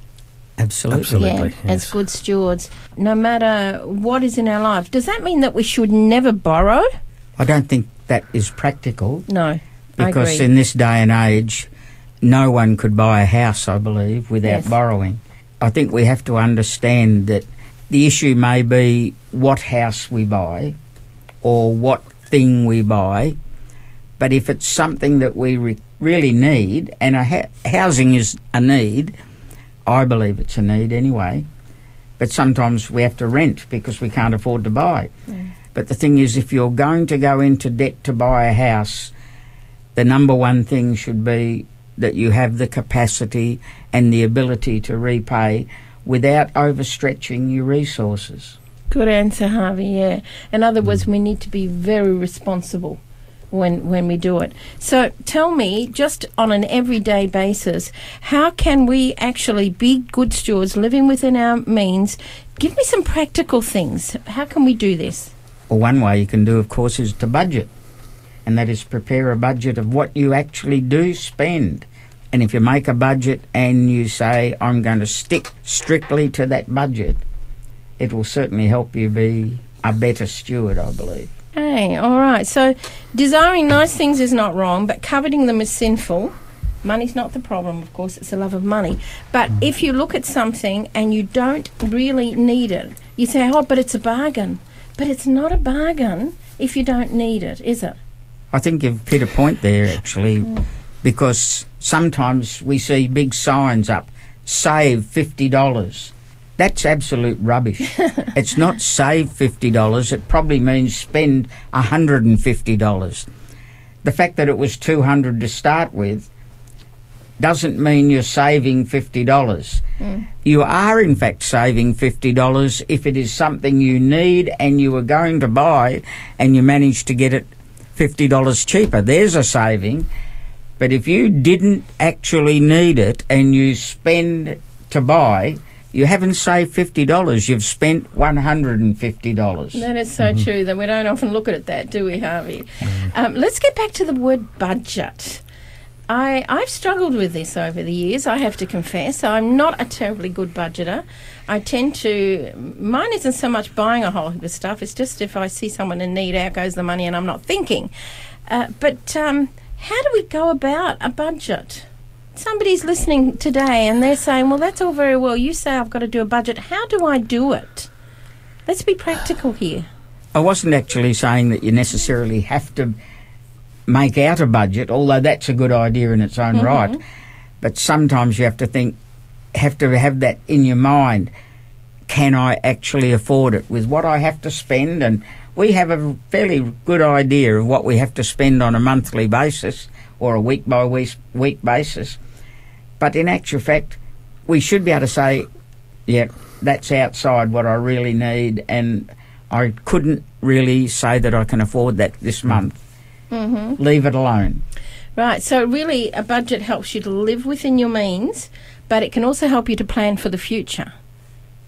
Absolutely. Absolutely. yeah, as good stewards, no matter what is in our life. Does that mean that we should never borrow? I don't think that is practical No, because in this day and age, no one could buy a house, I believe, without Yes. borrowing. I think we have to understand that the issue may be what house we buy or what thing we buy, but if it's something that we re- really need, and a ha- housing is a need, I believe it's a need anyway, but sometimes we have to rent because we can't afford to buy. But the thing is, if you're going to go into debt to buy a house, the number one thing should be that you have the capacity and the ability to repay without overstretching your resources. Good answer, Harvey. Yeah. In other words, mm. we need to be very responsible when when we do it. So tell me, just on an everyday basis, how can we actually be good stewards, living within our means? Give me some practical things. How can we do this? Well, one way you can do, of course, is to budget, and that is prepare a budget of what you actually do spend. And if you make a budget and you say, I'm going to stick strictly to that budget, it will certainly help you be a better steward, I believe. Hey, all right. So, desiring nice things is not wrong, but coveting them is sinful. Money's not the problem, of course, it's the love of money. But mm. if you look at something and you don't really need it, you say, oh, but it's a bargain. But it's not a bargain if you don't need it, is it? I think you've hit a point there, mm. actually, because sometimes we see big signs up save $50. That's absolute rubbish. it's not save $50, it probably means spend $150. The fact that it was 200 to start with doesn't mean you're saving $50. Mm. You are, in fact, saving $50 if it is something you need and you were going to buy and you managed to get it $50 cheaper. There's a saving. But if you didn't actually need it and you spend to buy, you haven't saved $50. You've spent $150. That is so true that we don't often look at it that, do we, Harvey? Um, let's get back to the word budget. I, I've struggled with this over the years, I have to confess. I'm not a terribly good budgeter. I tend to, mine isn't so much buying a whole heap of stuff, it's just if I see someone in need, out goes the money and I'm not thinking. Uh, but um, how do we go about a budget? Somebody's listening today and they're saying, well, that's all very well. You say I've got to do a budget. How do I do it? Let's be practical here. I wasn't actually saying that you necessarily have to make out a budget, although that's a good idea in its own mm-hmm. right. But sometimes you have to think, have to have that in your mind. Can I actually afford it with what I have to spend? And we have a fairly good idea of what we have to spend on a monthly basis or a week by week, week basis. But in actual fact, we should be able to say, yeah, that's outside what I really need, and I couldn't really say that I can afford that this month. Mm-hmm. Leave it alone. Right. So really, a budget helps you to live within your means, but it can also help you to plan for the future.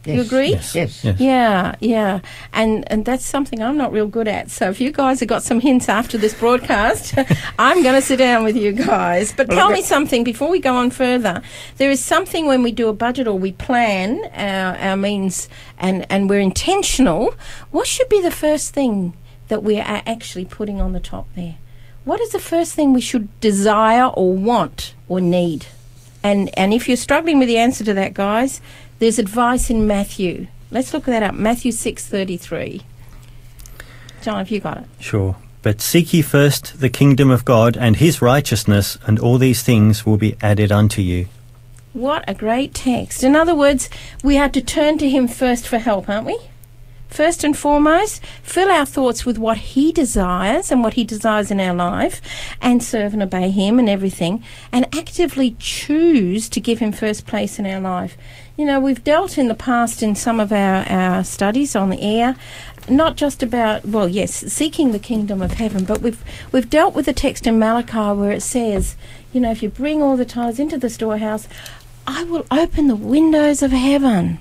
You Yes. agree? Yes. yes. Yes. Yeah, yeah, and and that's something I'm not real good at. So if you guys have got some hints after this broadcast, I'm going to sit down with you guys. But Well, tell me something before we go on further. There is something when we do a budget or we plan our, our means and and we're intentional. What should be the first thing that we are actually putting on the top there? What is the first thing we should desire or want or need? And and if you're struggling with the answer to that, guys, there's advice in Matthew. Let's look that up. Matthew six thirty three. John, have you got it? Sure. But seek ye first the kingdom of God and his righteousness, and all these things will be added unto you. What a great text. In other words, we are to turn to him first for help, aren't we? First and foremost, fill our thoughts with what he desires and what he desires in our life and serve and obey him and everything and actively choose to give him first place in our life. You know, we've dealt in the past in some of our, our studies on the air not just about well yes seeking the kingdom of heaven but we've we've dealt with the text in Malachi where it says you know if you bring all the tithes into the storehouse I will open the windows of heaven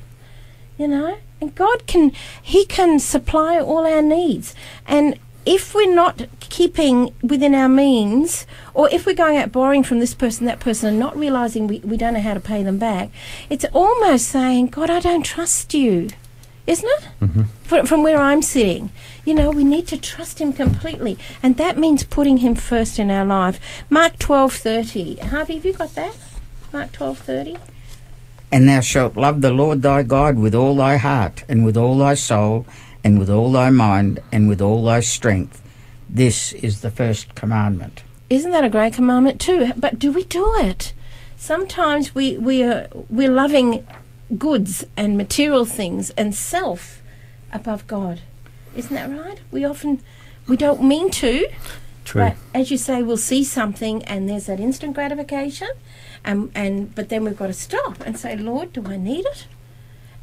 you know? And God can he can supply all our needs. And if we're not keeping within our means or if we're going out borrowing from this person that person and not realizing we, we don't know how to pay them back it's almost saying God I don't trust you isn't it mm-hmm. from, from where I'm sitting. You know, we need to trust Him completely, and that means putting Him first in our life. Mark twelve thirty. Harvey, have you got that? Mark twelve thirty. And thou shalt love the Lord thy God with all thy heart, and with all thy soul, and with all thy mind, and with all thy strength. This is the first commandment. Isn't that a great commandment too? But do we do it? Sometimes we we are we're loving goods and material things and self above God. Isn't that right? We often we don't mean to. True. But as you say, we'll see something and there's that instant gratification, and and but then we've got to stop and say, Lord, do I need it?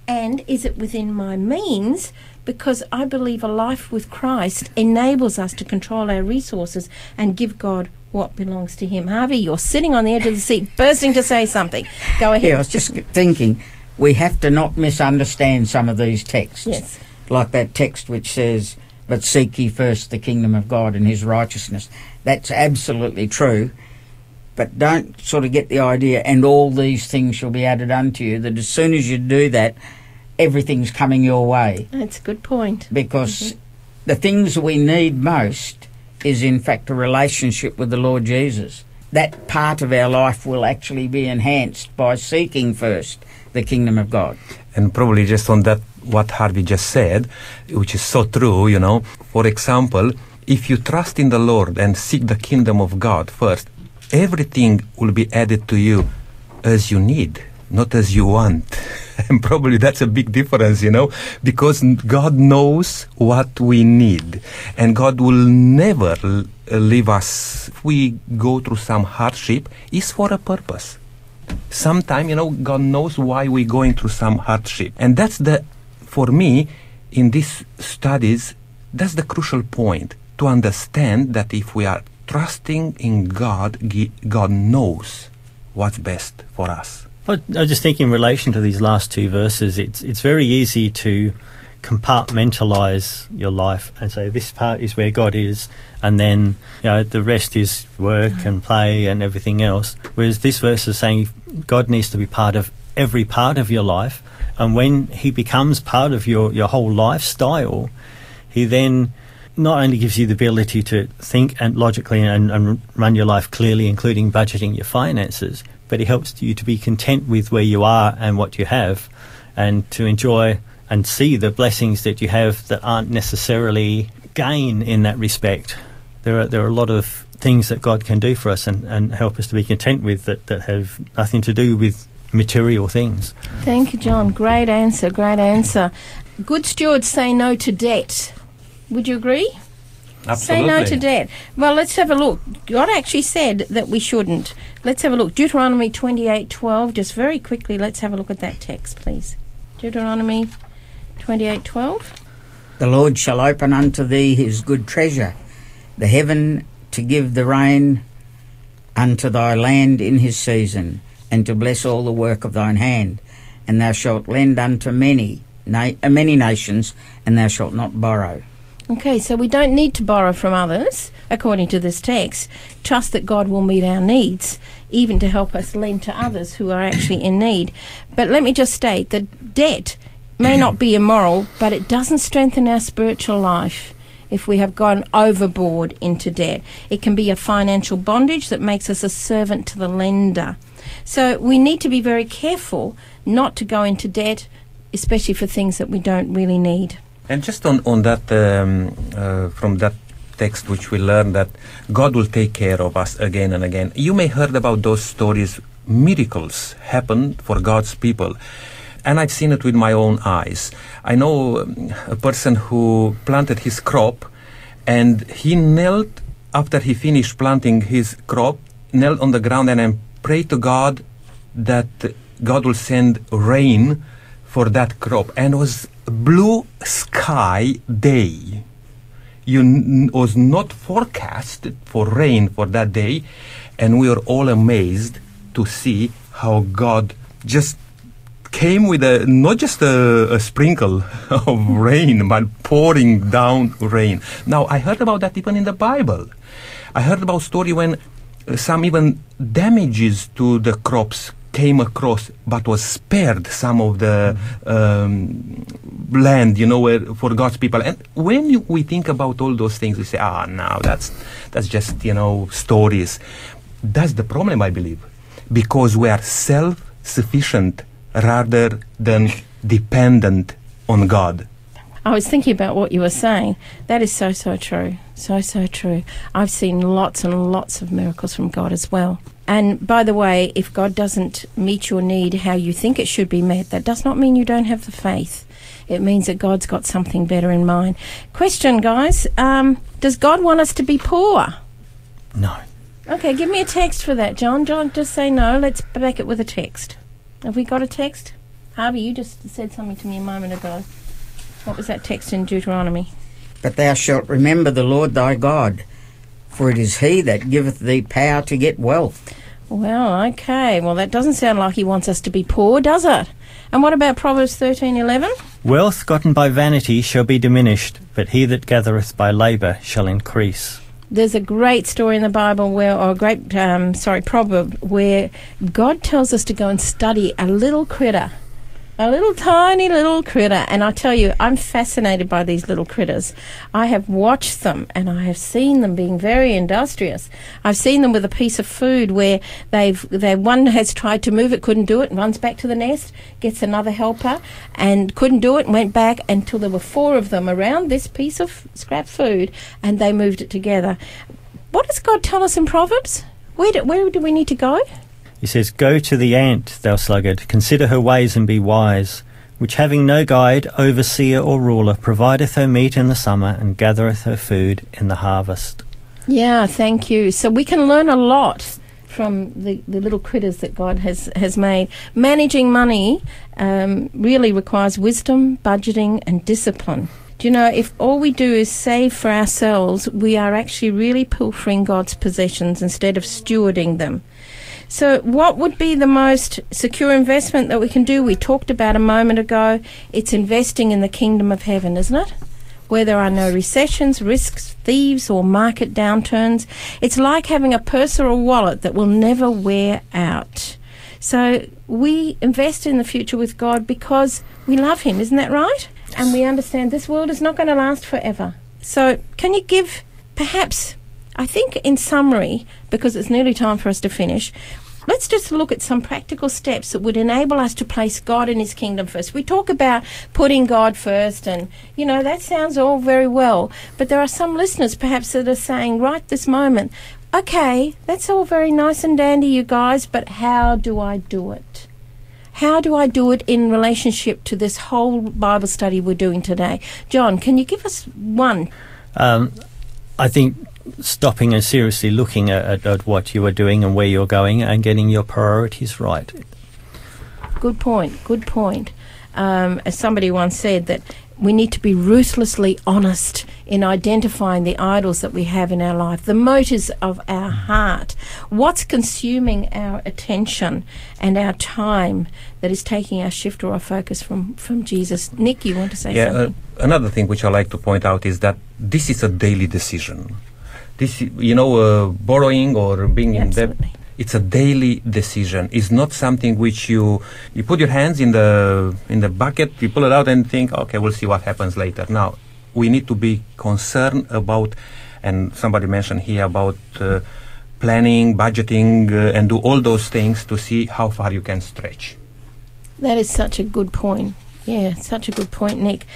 And is it within my means? Because I believe a life with Christ enables us to control our resources and give God what belongs to Him. Harvey, you're sitting on the edge of the seat, bursting to say something. Go ahead. Yeah, I was just thinking, we have to not misunderstand some of these texts. Yes. Like that text which says, But seek ye first the kingdom of God and his righteousness. That's absolutely true. But don't sort of get the idea, and all these things shall be added unto you, that as soon as you do that, everything's coming your way. That's a good point. Because mm-hmm. the things we need most is, in fact, a relationship with the Lord Jesus. That part of our life will actually be enhanced by seeking first the kingdom of God. And probably just on that, what Harvey just said, which is so true, you know. For example, if you trust in the Lord and seek the kingdom of God first, everything will be added to you as you need, not as you want. and probably that's a big difference, you know, because God knows what we need. And God will never uh, leave us. If we go through some hardship, it's for a purpose. Sometime, you know, God knows why we're going through some hardship. And that's the, for me, in these studies, that's the crucial point to understand that if we are trusting in God, God knows what's best for us. I just think in relation to these last two verses, it's it's very easy to compartmentalize your life and say this part is where God is, and then you know the rest is work and play and everything else. Whereas this verse is saying God needs to be part of every part of your life, and when He becomes part of your your whole lifestyle, He then not only gives you the ability to think and logically and, and run your life clearly, including budgeting your finances, but it helps you to be content with where you are and what you have, and to enjoy and see the blessings that you have that aren't necessarily gain in that respect. There are there are a lot of things that God can do for us and, and help us to be content with that, that have nothing to do with material things. Thank you, John. Great answer. Great answer. Good stewards say no to debt. Would you agree? Say no to debt. Well, let's have a look. God actually said that we shouldn't. Let's have a look. Deuteronomy twenty-eight twelve. Just very quickly, let's have a look at that text, please. Deuteronomy twenty-eight twelve. The Lord shall open unto thee his good treasure, the heaven to give the rain unto thy land in his season, and to bless all the work of thine hand. And thou shalt lend unto many, na- uh, many nations, and thou shalt not borrow. Okay, so we don't need to borrow from others, according to this text. Trust that God will meet our needs, even to help us lend to others who are actually in need. But let me just state that debt may not be immoral, but it doesn't strengthen our spiritual life if we have gone overboard into debt. It can be a financial bondage that makes us a servant to the lender. So we need to be very careful not to go into debt, especially for things that we don't really need. And just on, on that, um, uh, from that text which we learn that God will take care of us again and again. You may heard about those stories. Miracles happen for God's people. And I've seen it with my own eyes. I know um, a person who planted his crop and he knelt after he finished planting his crop, knelt on the ground and prayed to God that God will send rain for that crop. And was blue sky day. You was not forecast for rain for that day, and we were all amazed to see how God just came with a not just a, a sprinkle of rain, but pouring down rain. Now I heard about that even in the Bible. I heard about story when uh, some even damages to the crops came across, but was spared some of the um, land, you know, where, for God's people. And when you, we think about all those things, we say, ah, now that's that's just you know stories. That's the problem, I believe, because we are self-sufficient rather than dependent on God. I was thinking about what you were saying. That is so, so true. So, so true. I've seen lots and lots of miracles from God as well. And by the way, if God doesn't meet your need how you think it should be met, that does not mean you don't have the faith. It means that God's got something better in mind. Question, guys um, Does God want us to be poor? No. Okay, give me a text for that, John. John, just say no. Let's back it with a text. Have we got a text? Harvey, you just said something to me a moment ago. What was that text in Deuteronomy? But thou shalt remember the Lord thy God, for it is he that giveth thee power to get wealth. Well, okay. Well, that doesn't sound like he wants us to be poor, does it? And what about Proverbs thirteen eleven? Wealth gotten by vanity shall be diminished, but he that gathereth by labour shall increase. There's a great story in the Bible where, or a great, um, sorry, proverb where God tells us to go and study a little critter, a little tiny little critter. And I tell you, I'm fascinated by these little critters. I have watched them and I have seen them being very industrious. I've seen them with a piece of food where they've, they one has tried to move it, couldn't do it, and runs back to the nest, gets another helper, and couldn't do it, and went back until there were four of them around this piece of scrap food, and they moved it together. What does God tell us in Proverbs? Where do, where do we need to go? He says, Go to the ant, thou sluggard, consider her ways and be wise, which having no guide, overseer, or ruler, provideth her meat in the summer and gathereth her food in the harvest. Yeah, thank you. So we can learn a lot from the, the little critters that God has, has made. Managing money um, really requires wisdom, budgeting, and discipline. Do you know, if all we do is save for ourselves, we are actually really pilfering God's possessions instead of stewarding them. So, what would be the most secure investment that we can do? We talked about a moment ago. It's investing in the kingdom of heaven, isn't it? Where there are no recessions, risks, thieves, or market downturns. It's like having a purse or a wallet that will never wear out. So, we invest in the future with God because we love Him, isn't that right? And we understand this world is not going to last forever. So, can you give perhaps I think, in summary, because it's nearly time for us to finish, let's just look at some practical steps that would enable us to place God in His kingdom first. We talk about putting God first, and you know, that sounds all very well, but there are some listeners perhaps that are saying right this moment, okay, that's all very nice and dandy, you guys, but how do I do it? How do I do it in relationship to this whole Bible study we're doing today? John, can you give us one? Um, I think stopping and seriously looking at, at, at what you are doing and where you're going and getting your priorities right. Good point. Good point. Um, as somebody once said, that we need to be ruthlessly honest in identifying the idols that we have in our life, the motives of our heart, what's consuming our attention and our time that is taking our shift or our focus from, from Jesus. Nick, you want to say Yeah, uh, something? another thing which I like to point out is that this is a daily decision. This, you know, uh, borrowing or being in debt it's a daily decision. It's not something which you you put your hands in the in the bucket, you pull it out, and think, okay, we'll see what happens later. Now, we need to be concerned about, and somebody mentioned here about. Uh, planning budgeting uh, and do all those things to see how far you can stretch That is such a good point. Yeah, such a good point, Nick.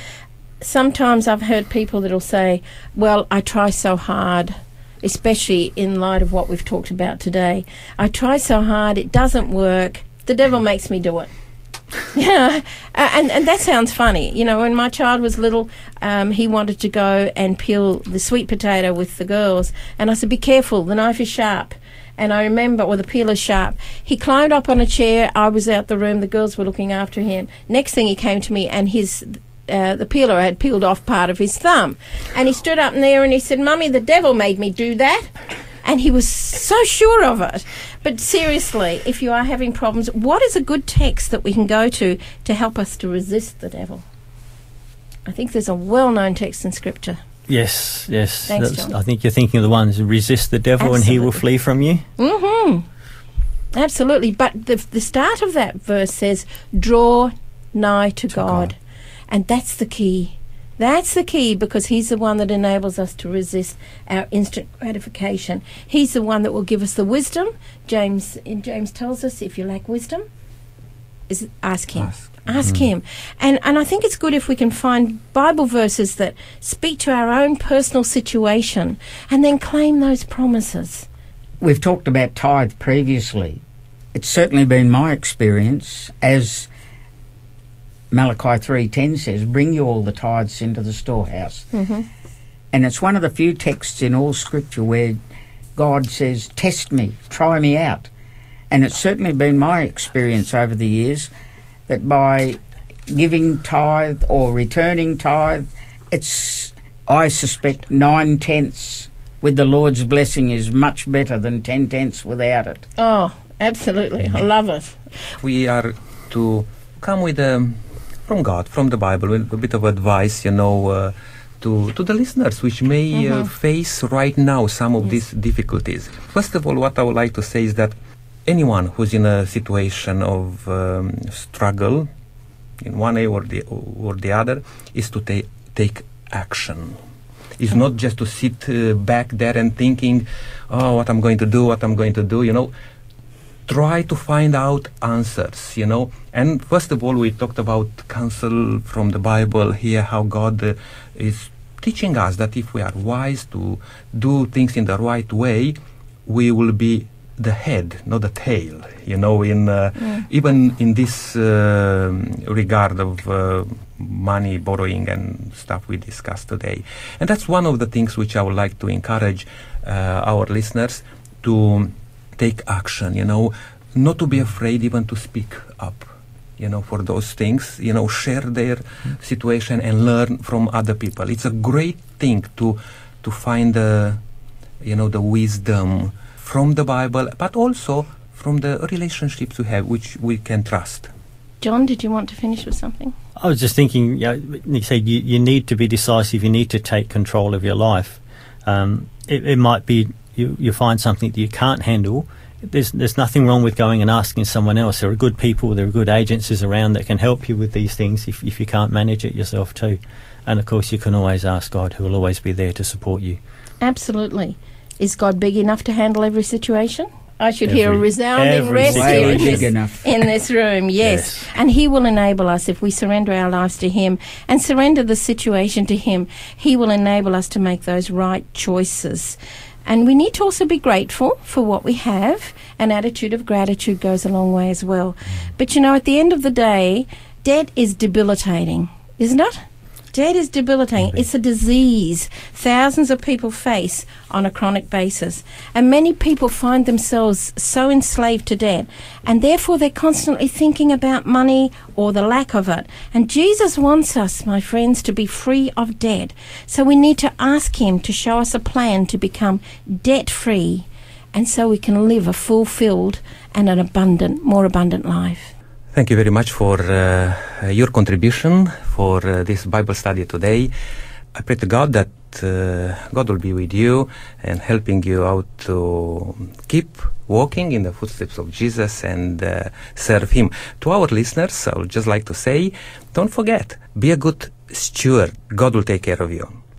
Sometimes I've heard people that'll say, "Well, I try so hard." Especially in light of what we've talked about today, I try so hard, it doesn't work. The devil makes me do it. Yeah, uh, and and that sounds funny. You know, when my child was little, um, he wanted to go and peel the sweet potato with the girls, and I said, "Be careful, the knife is sharp." And I remember, or the peeler's sharp. He climbed up on a chair. I was out the room. The girls were looking after him. Next thing, he came to me, and his uh, the peeler had peeled off part of his thumb, and he stood up there and he said, "Mummy, the devil made me do that." And he was so sure of it. But seriously, if you are having problems, what is a good text that we can go to to help us to resist the devil? I think there's a well known text in Scripture. Yes, yes. Thanks. I think you're thinking of the ones resist the devil and he will flee from you. Mm hmm. Absolutely. But the, the start of that verse says, draw nigh to, God. God. And that's the key. That's the key because He's the one that enables us to resist our instant gratification. He's the one that will give us the wisdom. James in James tells us if you lack wisdom, is ask Him. Ask. Ask mm. him. And and I think it's good if we can find Bible verses that speak to our own personal situation and then claim those promises. We've talked about tithe previously. It's certainly been my experience, as Malachi 3.10 says, bring you all the tithes into the storehouse. Mm-hmm. And it's one of the few texts in all Scripture where God says, test me, try me out. And it's certainly been my experience over the years that by giving tithe or returning tithe, it's, I suspect, nine tenths with the Lord's blessing is much better than ten tenths without it. Oh, absolutely. I love it. we are to come with um, from God, from the Bible, a bit of advice, you know, uh, to to the listeners, which may uh, face right now some of these difficulties. First of all, what I would like to say is that anyone who's in a situation of um, struggle, in one way or the or the other, is to ta- take action. It's not just to sit uh, back there and thinking, oh, what I'm going to do, what I'm going to do. You know, try to find out answers, you know. And first of all, we talked about counsel from the Bible here, how God uh, is teaching us that if we are wise to do things in the right way, we will be the head, not the tail, you know, in uh, even in this uh, regard of uh, money borrowing and stuff we discussed today. And that's one of the things which I would like to encourage uh, our listeners to take action, you know, not to be afraid even to speak up, you know, for those things, you know, share their situation and learn from other people. It's a great thing to to find the, you know, the wisdom from the Bible, but also from the relationships we have, which we can trust. John, did you want to finish with something? I was just thinking, you know, Nick said you, you need to be decisive, you need to take control of your life. Um, it, it might be you, you find something that you can't handle. There's, there's nothing wrong with going and asking someone else. There are good people, there are good agencies around that can help you with these things if, if you can't manage it yourself too. And of course, you can always ask God, who will always be there to support you. Absolutely. Is God big enough to handle every situation? I should hear a resounding every rest situation. here in big this, enough. in this room. Yes. Yes. And He will enable us if we surrender our lives to Him and surrender the situation to Him. He will enable us to make those right choices. And we need to also be grateful for what we have. An attitude of gratitude goes a long way as well. But you know, at the end of the day, debt is debilitating, isn't it? Debt is debilitating. It's a disease thousands of people face on a chronic basis. And many people find themselves so enslaved to debt. And therefore, they're constantly thinking about money or the lack of it. And Jesus wants us, my friends, to be free of debt. So we need to ask Him to show us a plan to become debt free. And so we can live a fulfilled and an abundant, more abundant life. Thank you very much for uh, your contribution for uh, this Bible study today. I pray to God that uh, God will be with you and helping you out to keep walking in the footsteps of Jesus and uh, serve Him. To our listeners, I would just like to say, don't forget, be a good steward. God will take care of you.